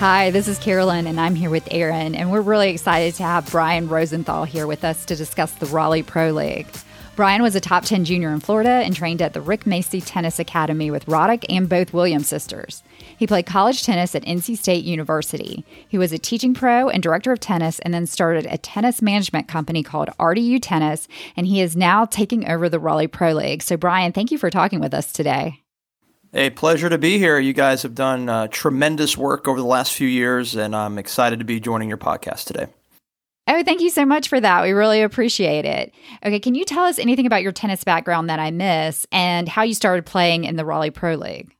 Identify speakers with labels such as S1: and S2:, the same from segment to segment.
S1: Hi, this is Carolyn, and I'm here with Aaron, and we're really excited to have Brian Rosenthal here with us to discuss the Raleigh Pro League. Brian was a top 10 junior in Florida and trained at the Rick Macci Tennis Academy with Roddick and both Williams sisters. He played college tennis at NC State University. He was a teaching pro and director of tennis and then started a tennis management company called RDU Tennis, and he is now taking over the Raleigh Pro League. So, Brian, thank you for talking with us today.
S2: A pleasure to be here. You guys have done uh, tremendous work over the last few years, and I'm excited to be joining your podcast today.
S1: Oh, thank you so much for that. We really appreciate it. Okay, can you tell us anything about your tennis background that I miss and how you started playing in the Raleigh Pro League?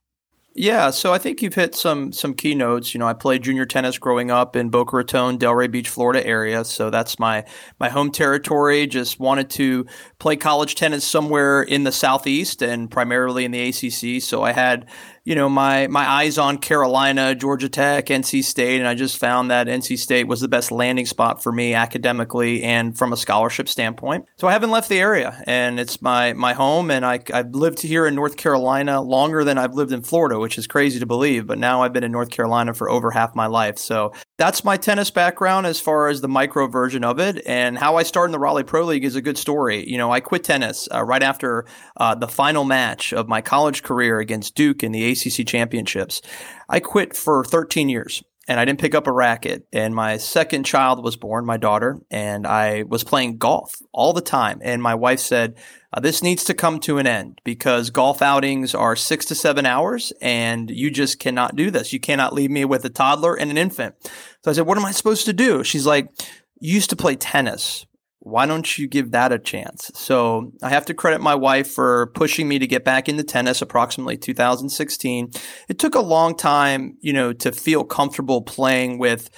S2: Yeah, so I think you've hit some some keynotes. You know, I played junior tennis growing up in Boca Raton, Delray Beach, Florida area, so that's my my home territory. Just wanted to play college tennis somewhere in the southeast and primarily in the ACC. So I had you know, my my eyes on Carolina, Georgia Tech, NC State, and I just found that NC State was the best landing spot for me academically and from a scholarship standpoint. So I haven't left the area, and it's my my home. And I I've lived here in North Carolina longer than I've lived in Florida, which is crazy to believe. But now I've been in North Carolina for over half my life. So that's my tennis background as far as the micro version of it. And how I started in the Raleigh Pro League is a good story. You know, I quit tennis uh, right after uh, the final match of my college career against Duke in the ACC championships. I quit for 13 years and I didn't pick up a racket. And my second child was born, my daughter, and I was playing golf all the time. And my wife said, uh, This needs to come to an end because golf outings are six to seven hours, and you just cannot do this. You cannot leave me with a toddler and an infant. So I said, What am I supposed to do? She's like, You used to play tennis. Why don't you give that a chance? So I have to credit my wife for pushing me to get back into tennis approximately 2016. It took a long time, you know, to feel comfortable playing with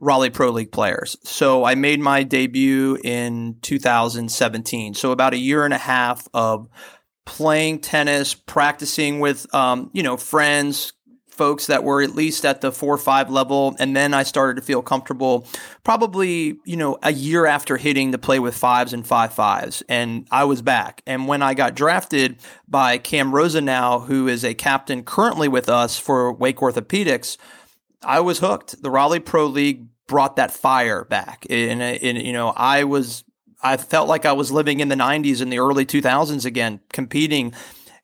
S2: Raleigh Pro League players. So I made my debut in 2017. So about a year and a half of playing tennis, practicing with, um, you know, friends, folks that were at least at the four or five level. And then I started to feel comfortable probably, you know, a year after hitting the play with fives and five fives. And I was back. And when I got drafted by Cam Rosenau, who is a captain currently with us for Wake Orthopedics, I was hooked. The Raleigh Pro League brought that fire back. And, and you know, I was I felt like I was living in the 90s and the early 2000s again, competing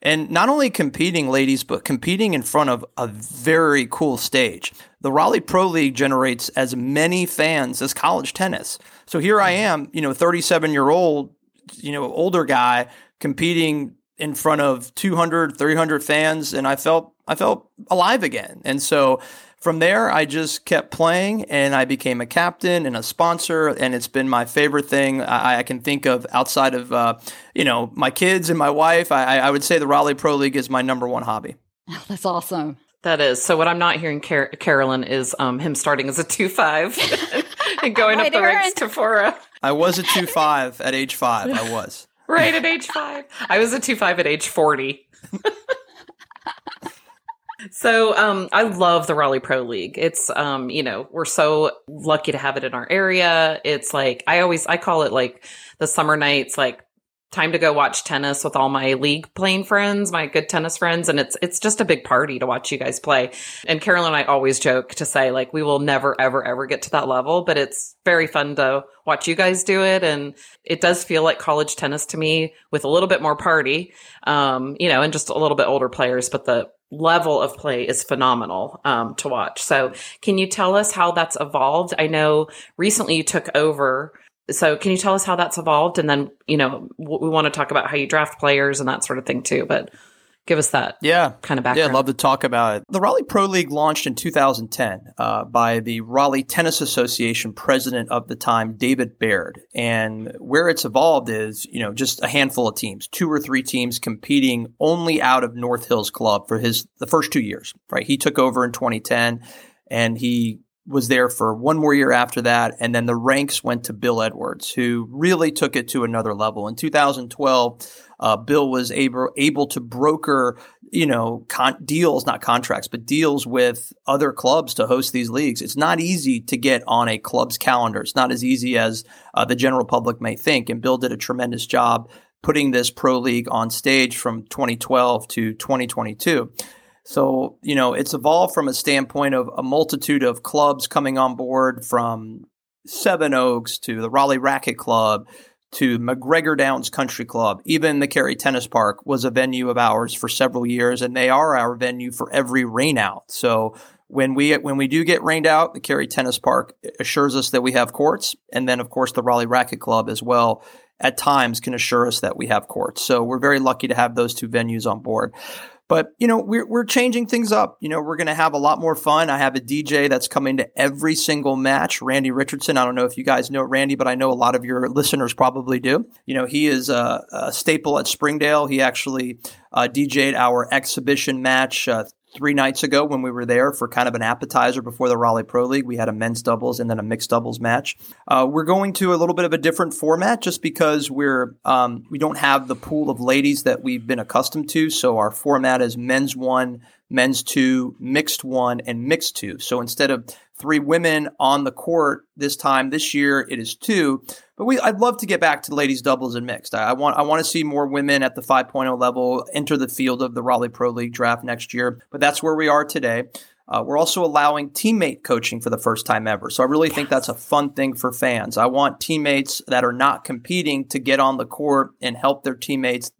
S2: and not only competing, ladies, but competing in front of a very cool stage. The Raleigh Pro League generates as many fans as college tennis. So here I am, you know, 37 year old, you know, older guy competing in front of 200, 300 fans, and I felt I felt alive again. And so from there, I just kept playing and I became a captain and a sponsor. And it's been my favorite thing I, I can think of outside of, uh, you know, my kids and my wife. I, I, would say the Raleigh Pro League is my number one hobby.
S1: Oh, that's awesome.
S3: That is. So what I'm not hearing, Car- Carolyn, is um, him starting as a two five and going right, up the Aaron. ranks to four.
S2: I was a two five at age five. I was
S3: right at age five. I was a two five at age forty. So um, I love the Raleigh Pro League. It's um, you know, we're so lucky to have it in our area. It's like I always I call it like the summer nights like time to go watch tennis with all my league playing friends, my good tennis friends, and it's it's just a big party to watch you guys play. And Carolyn and I always joke to say like we will never ever ever get to that level, but it's very fun to watch you guys do it and it does feel like college tennis to me with a little bit more party. Um, you know, and just a little bit older players, but the level of play is phenomenal um, to watch. So, can you tell us how that's evolved? I know recently you took over. So, can you tell us how that's evolved? And then, you know, we want to talk about how you draft players and that sort of thing too. But give us that
S2: yeah
S3: kind of background.
S2: Yeah, I'd love to talk about it. The Raleigh Pro League launched in 2010 uh, by the Raleigh Tennis Association president of the time, David Baird. And where it's evolved is, you know, just a handful of teams, two or three teams competing only out of North Hills Club for his the first two years. Right, he took over in 2010, and he was there for one more year after that. And then the ranks went to Bill Edwards, who really took it to another level. In 2012, uh, Bill was able able to broker, you know, con- deals, not contracts, but deals with other clubs to host these leagues. It's not easy to get on a club's calendar. It's not as easy as uh, the general public may think. And Bill did a tremendous job putting this pro league on stage from 2012 to 2022. So, you know, it's evolved from a standpoint of a multitude of clubs coming on board from Seven Oaks to the Raleigh Racquet Club to McGregor Downs Country Club. Even the Cary Tennis Park was a venue of ours for several years, and they are our venue for every rainout. So when we when we do get rained out, the Cary Tennis Park assures us that we have courts, and then of course the Raleigh Racquet Club as well at times can assure us that we have courts. So we're very lucky to have those two venues on board. But you know, we're we're changing things up. You know, we're going to have a lot more fun. I have a DJ that's coming to every single match. Randy Richardson. I don't know if you guys know Randy, but I know a lot of your listeners probably do. You know, he is a, a staple at Springdale. He actually uh, DJ'd our exhibition match uh, three nights ago when we were there for kind of an appetizer before the Raleigh Pro League. We had a men's doubles and then a mixed doubles match. Uh, we're going to a little bit of a different format just because we're um, we don't have the pool of ladies that we've been accustomed to. So our format is men's one, men's two, mixed one, and mixed two. So instead of three women on the court this time this year, it is two. But we, I'd love to get back to ladies doubles and mixed. I, I want, I want to see more women at the 5.0 level enter the field of the Raleigh Pro League draft next year. But that's where we are today. Uh, we're also allowing teammate coaching for the first time ever. So I really think that's a fun thing for fans. I want teammates that are not competing to get on the court and help their teammates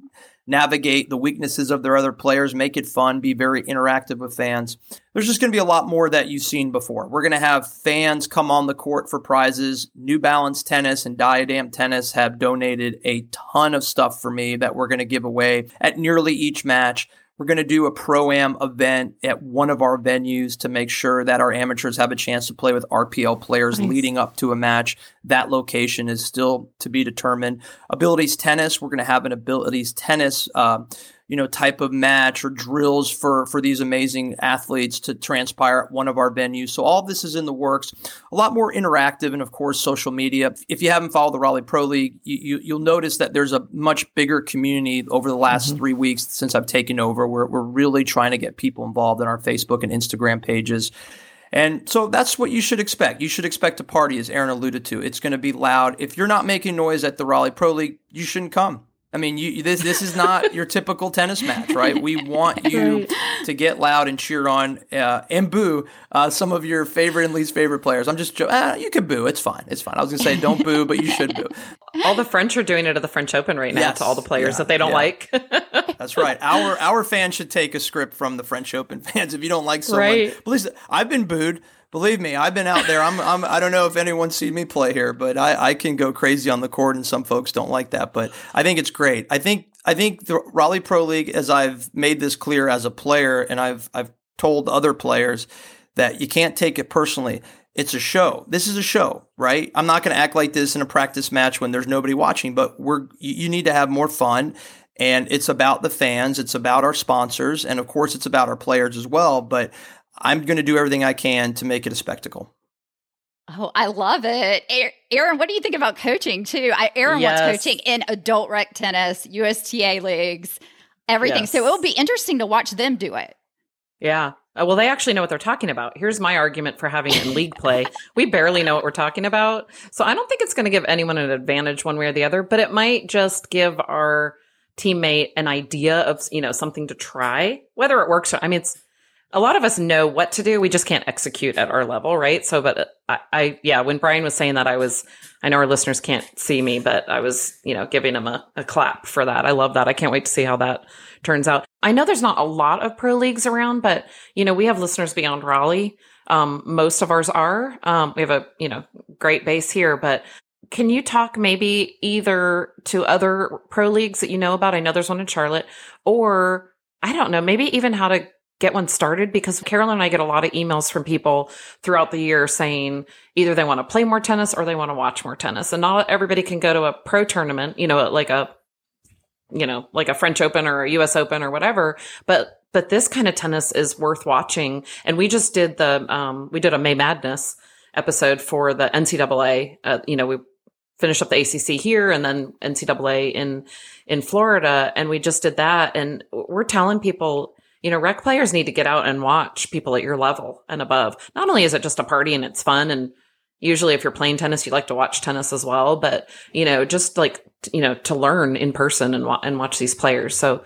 S2: navigate the weaknesses of their other players, make it fun, be very interactive with fans. There's just going to be a lot more that you've seen before. We're going to have fans come on the court for prizes. New Balance Tennis and Diadem Tennis have donated a ton of stuff for me that we're going to give away at nearly each match. We're going to do a pro am event at one of our venues to make sure that our amateurs have a chance to play with RPL players nice. leading up to a match. That location is still to be determined. Abilities tennis, we're going to have an abilities tennis. Uh, you know type of match or drills for for these amazing athletes to transpire at one of our venues so all this is in the works a lot more interactive and of course social media if you haven't followed the raleigh pro league you, you will notice that there's a much bigger community over the last mm-hmm. three weeks since i've taken over we're, we're really trying to get people involved in our facebook and instagram pages and so that's what you should expect. You should expect a party, as Aaron alluded to. It's going to be loud. If you're not making noise at the Raleigh Pro League, you shouldn't come. I mean, you, this this is not your typical tennis match, right? We want you right. to get loud and cheer on uh, and boo uh, some of your favorite and least favorite players. I'm just uh, you can boo. It's fine. It's fine. I was gonna say don't boo, but you should boo.
S3: All the French are doing it at the French Open right now yes. to all the players yeah, that they don't yeah. like.
S2: That's right. Our our fans should take a script from the French Open fans. If you don't like someone, right. please. I've been booed believe me, I've been out there. I'm, I'm I don't know if anyone's seen me play here, but I, I can go crazy on the court, and some folks don't like that. But I think it's great. I think I think the Raleigh Pro League, as I've made this clear as a player, and I've I've told other players that you can't take it personally. It's a show. This is a show, right? I'm not going to act like this in a practice match when there's nobody watching, but we're you need to have more fun and it's about the fans, it's about our sponsors, and of course it's about our players as well, but I'm going to do everything I can to make it a spectacle.
S1: Oh, I love it. Aaron, what do you think about coaching too? I, Aaron yes. wants coaching in adult rec tennis, USTA leagues, everything. Yes. So it'll be interesting to watch them do it.
S3: Yeah. Uh, well, they actually know what they're talking about. Here's my argument for having in league play. we barely know what we're talking about. So I don't think it's going to give anyone an advantage one way or the other, but it might just give our teammate an idea of, you know, something to try, whether it works or, I mean, it's, a lot of us know what to do. We just can't execute at our level, right? So, but I, I, yeah, when Brian was saying that, I was, I know our listeners can't see me, but I was, you know, giving him a, a clap for that. I love that. I can't wait to see how that turns out. I know there's not a lot of pro leagues around, but, you know, we have listeners beyond Raleigh. Um, most of ours are. Um, we have a, you know, great base here, but can you talk maybe either to other pro leagues that you know about? I know there's one in Charlotte, or I don't know, maybe even how to get one started because Carolyn and I get a lot of emails from people throughout the year saying either they want to play more tennis or they want to watch more tennis. And not everybody can go to a pro tournament, you know, like a, you know, like a French Open or a US Open or whatever. But, but this kind of tennis is worth watching. And we just did the, um, we did a May Madness episode for the NCAA. Uh, you know, we finished up the ACC here and then NCAA in, in Florida. And we just did that. And we're telling people, you know, rec players need to get out and watch people at your level and above. Not only is it just a party and it's fun and usually if you're playing tennis, you like to watch tennis as well, but you know, just like, you know, to learn in person and, and watch these players. So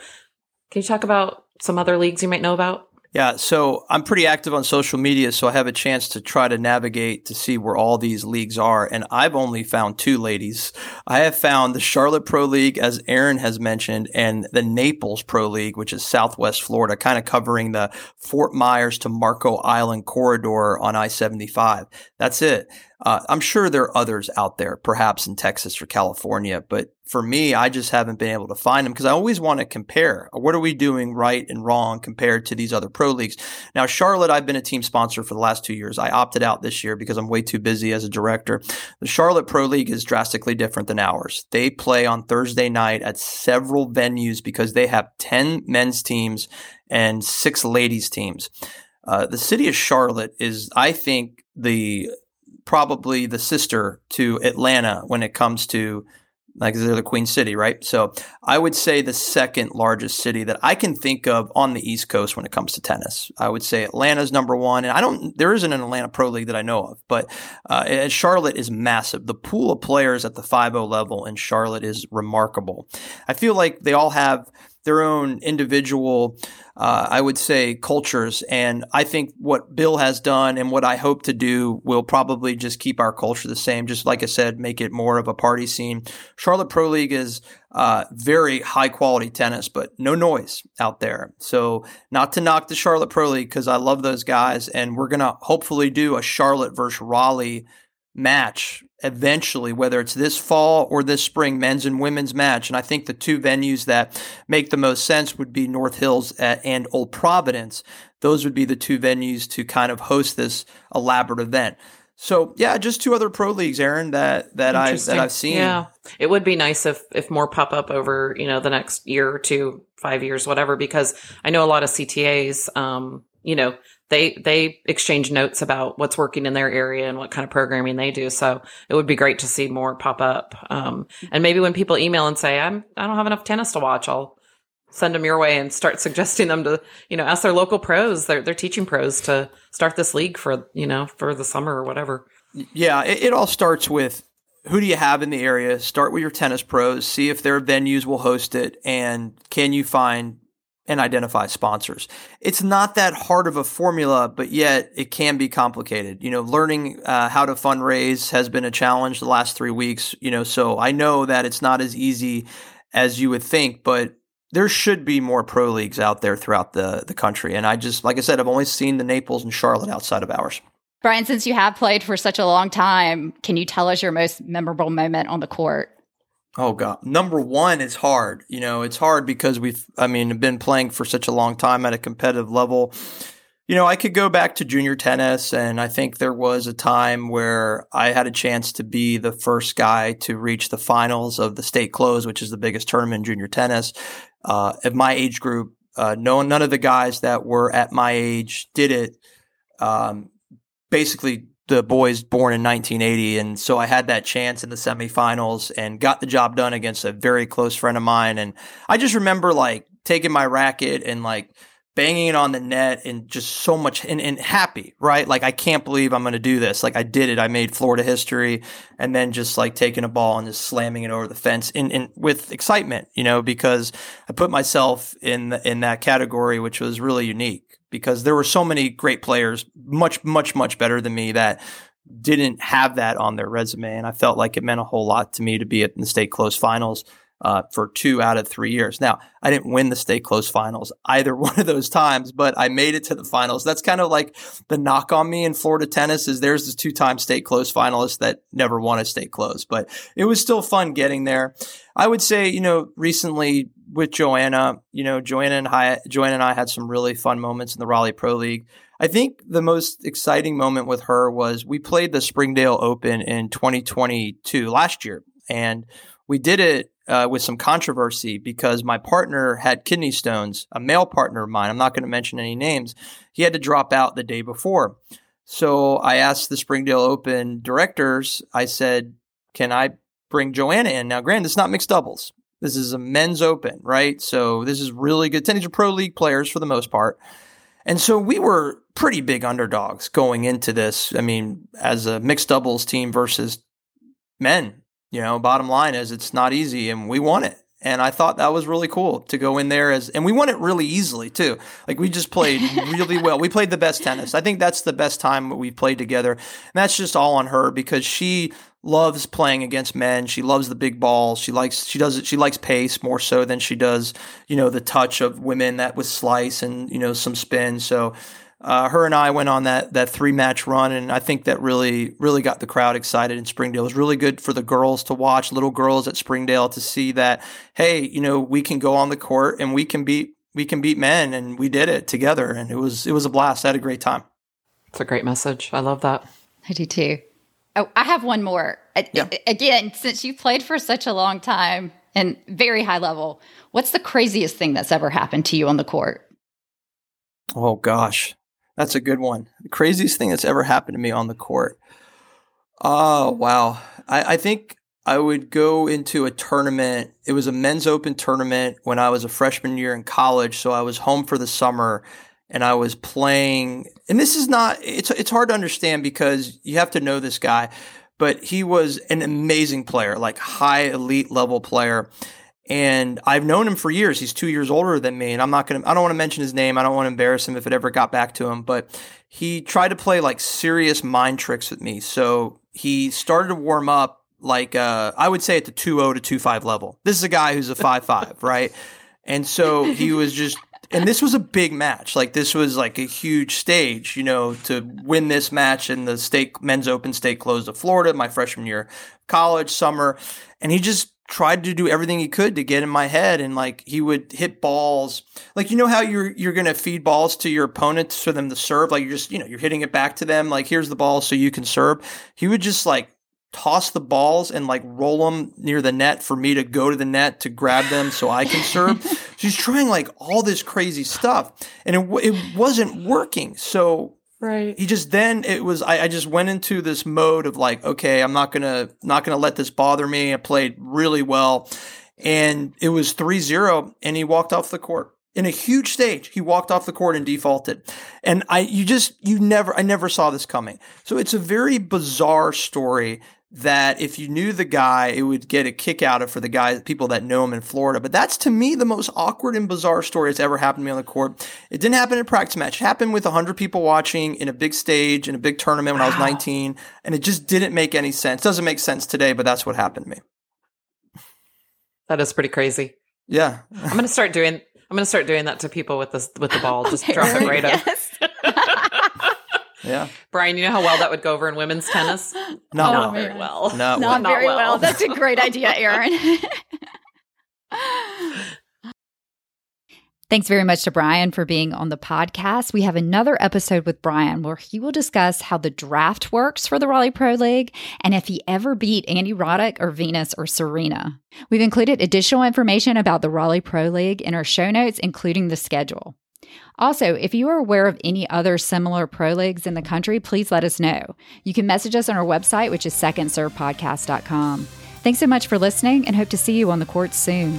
S3: can you talk about some other leagues you might know about?
S2: Yeah, so I'm pretty active on social media, so I have a chance to try to navigate to see where all these leagues are. And I've only found two ladies. I have found the Charlotte Pro League, as Aaron has mentioned, and the Naples Pro League, which is Southwest Florida, kind of covering the Fort Myers to Marco Island corridor on I 75. That's it. Uh, I'm sure there are others out there, perhaps in Texas or California, but for me, I just haven't been able to find them because I always want to compare. What are we doing right and wrong compared to these other pro leagues? Now, Charlotte, I've been a team sponsor for the last two years. I opted out this year because I'm way too busy as a director. The Charlotte Pro League is drastically different than ours. They play on Thursday night at several venues because they have 10 men's teams and six ladies teams. Uh, the city of Charlotte is, I think, the probably the sister to Atlanta when it comes to like they're the Queen City, right? So I would say the second largest city that I can think of on the East Coast when it comes to tennis. I would say Atlanta's number one, and I don't. There isn't an Atlanta Pro League that I know of, but uh, Charlotte is massive. The pool of players at the 5-0 level in Charlotte is remarkable. I feel like they all have their own individual, uh, I would say, cultures. And I think what Bill has done and what I hope to do will probably just keep our culture the same. Just like I said, make it more of a party scene. Charlotte Pro League is uh, very high quality tennis, but no noise out there. So, not to knock the Charlotte Pro League because I love those guys, and we're gonna hopefully do a Charlotte versus Raleigh match eventually, whether it's this fall or this spring, men's and women's match. And I think the two venues that make the most sense would be North Hills and Old Providence. Those would be the two venues to kind of host this elaborate event. So yeah, just two other pro leagues, Aaron, that that I that I've seen.
S3: Yeah, it would be nice if if more pop up over you know the next year or two, five years, whatever. Because I know a lot of CTAs, um, you know, they they exchange notes about what's working in their area and what kind of programming they do. So it would be great to see more pop up. Um, and maybe when people email and say, "I'm I don't have enough tennis to watch," I'll send them your way and start suggesting them to you know ask their local pros, their their teaching pros to start this league for you know for the summer or whatever.
S2: Yeah, it, it all starts with who do you have in the area? Start with your tennis pros, see if their venues will host it, and can you find and identify sponsors. It's not that hard of a formula, but yet it can be complicated. You know, learning uh, how to fundraise has been a challenge the last three weeks. You know, so I know that it's not as easy as you would think, but there should be more pro leagues out there throughout the the country. And I just, like I said, I've only seen the Naples and Charlotte outside of ours.
S1: Brian, since you have played for such a long time, can you tell us your most memorable moment on the court?
S2: Oh god, number one is hard. You know, it's hard because we've, I mean, been playing for such a long time at a competitive level. You know, I could go back to junior tennis, and I think there was a time where I had a chance to be the first guy to reach the finals of the state close, which is the biggest tournament in junior tennis. Uh, my age group, uh, no, none of the guys that were at my age did it. Um, basically the boys born in 1980. And so I had that chance in the semifinals and got the job done against a very close friend of mine. And I just remember like taking my racket and like banging it on the net and just so much and, and happy, right? Like, I can't believe I'm going to do this. Like, I did it. I made Florida history and then just like taking a ball and just slamming it over the fence in, in with excitement, you know, because I put myself in, the, in that category, which was really unique because there were so many great players, much, much, much better than me that didn't have that on their resume. And I felt like it meant a whole lot to me to be at the state close finals uh, for two out of three years. Now, I didn't win the state close finals either one of those times, but I made it to the finals. That's kind of like the knock on me in Florida tennis is there's this two time state close finalist that never won a state close, but it was still fun getting there. I would say, you know, recently with Joanna, you know, Joanna and I, Joanna and I had some really fun moments in the Raleigh Pro League. I think the most exciting moment with her was we played the Springdale Open in 2022 last year, and we did it uh, with some controversy because my partner had kidney stones, a male partner of mine. I'm not going to mention any names. He had to drop out the day before. So I asked the Springdale Open directors, I said, can I bring Joanna in? Now, granted, it's not mixed doubles. This is a men's open, right? So this is really good. Tennis are pro league players for the most part. And so we were pretty big underdogs going into this. I mean, as a mixed doubles team versus men, you know, bottom line is it's not easy and we won it. And I thought that was really cool to go in there as, and we won it really easily too. Like we just played really well. We played the best tennis. I think that's the best time we've played together. And that's just all on her because she loves playing against men. She loves the big balls. She likes, she does it. She likes pace more so than she does, you know, the touch of women that with slice and, you know, some spin. So, uh, her and I went on that that three match run, and I think that really really got the crowd excited in Springdale. It was really good for the girls to watch, little girls at Springdale, to see that hey, you know, we can go on the court and we can beat we can beat men, and we did it together, and it was it was a blast. I had a great time.
S3: It's a great message. I love that.
S1: I do too. Oh, I have one more. Yeah. Again, since you played for such a long time and very high level, what's the craziest thing that's ever happened to you on the court?
S2: Oh gosh, that's a good one. The craziest thing that's ever happened to me on the court. Oh, wow. I, I think I would go into a tournament. It was a men's open tournament when I was a freshman year in college. So I was home for the summer and I was playing. And this is not, it's, it's hard to understand because you have to know this guy, but he was an amazing player, like high elite level player and I've known him for years. He's two years older than me, and I'm not gonna. I don't want to mention his name. I don't want to embarrass him if it ever got back to him. But he tried to play like serious mind tricks with me. So he started to warm up like uh, I would say at the 2-0 to 2-5 level. This is a guy who's a 5-5, right? And so he was just and this was a big match. Like this was like a huge stage, you know, to win this match in the state men's open state closed of Florida, my freshman year college, summer. And he just tried to do everything he could to get in my head and like he would hit balls like you know how you're you're gonna feed balls to your opponents for them to serve like you're just you know you're hitting it back to them like here's the ball so you can serve he would just like toss the balls and like roll them near the net for me to go to the net to grab them so I can serve. She's trying like all this crazy stuff and it, it wasn't working. So
S3: Right.
S2: He just then it was I, I just went into this mode of like, okay, I'm not gonna not gonna let this bother me. I played really well. And it was 3-0 and he walked off the court. In a huge stage, he walked off the court and defaulted. And I you just you never I never saw this coming. So it's a very bizarre story that if you knew the guy, it would get a kick out of for the guys, people that know him in Florida. But that's to me the most awkward and bizarre story that's ever happened to me on the court. It didn't happen in a practice match. It happened with 100 people watching in a big stage, in a big tournament when wow. I was 19. And it just didn't make any sense. Doesn't make sense today, but that's what happened to me.
S3: That is pretty crazy.
S2: Yeah.
S3: I'm going to start doing, I'm going to start doing that to people with this, with the ball. Just drop it right yes. up.
S2: Yeah.
S3: Brian, you know how well that would go over in women's tennis?
S2: Not,
S3: Not very well.
S2: Not,
S1: Not
S2: well.
S1: very well. well. That's a great idea, Aaron. Thanks very much to Brian for being on the podcast. We have another episode with Brian where he will discuss how the draft works for the Raleigh Pro League and if he ever beat Andy Roddick or Venus or Serena. We've included additional information about the Raleigh Pro League in our show notes, including the schedule. Also, if you are aware of any other similar pro leagues in the country, please let us know. You can message us on our website, which is secondservepodcast.com. Thanks so much for listening and hope to see you on the courts soon.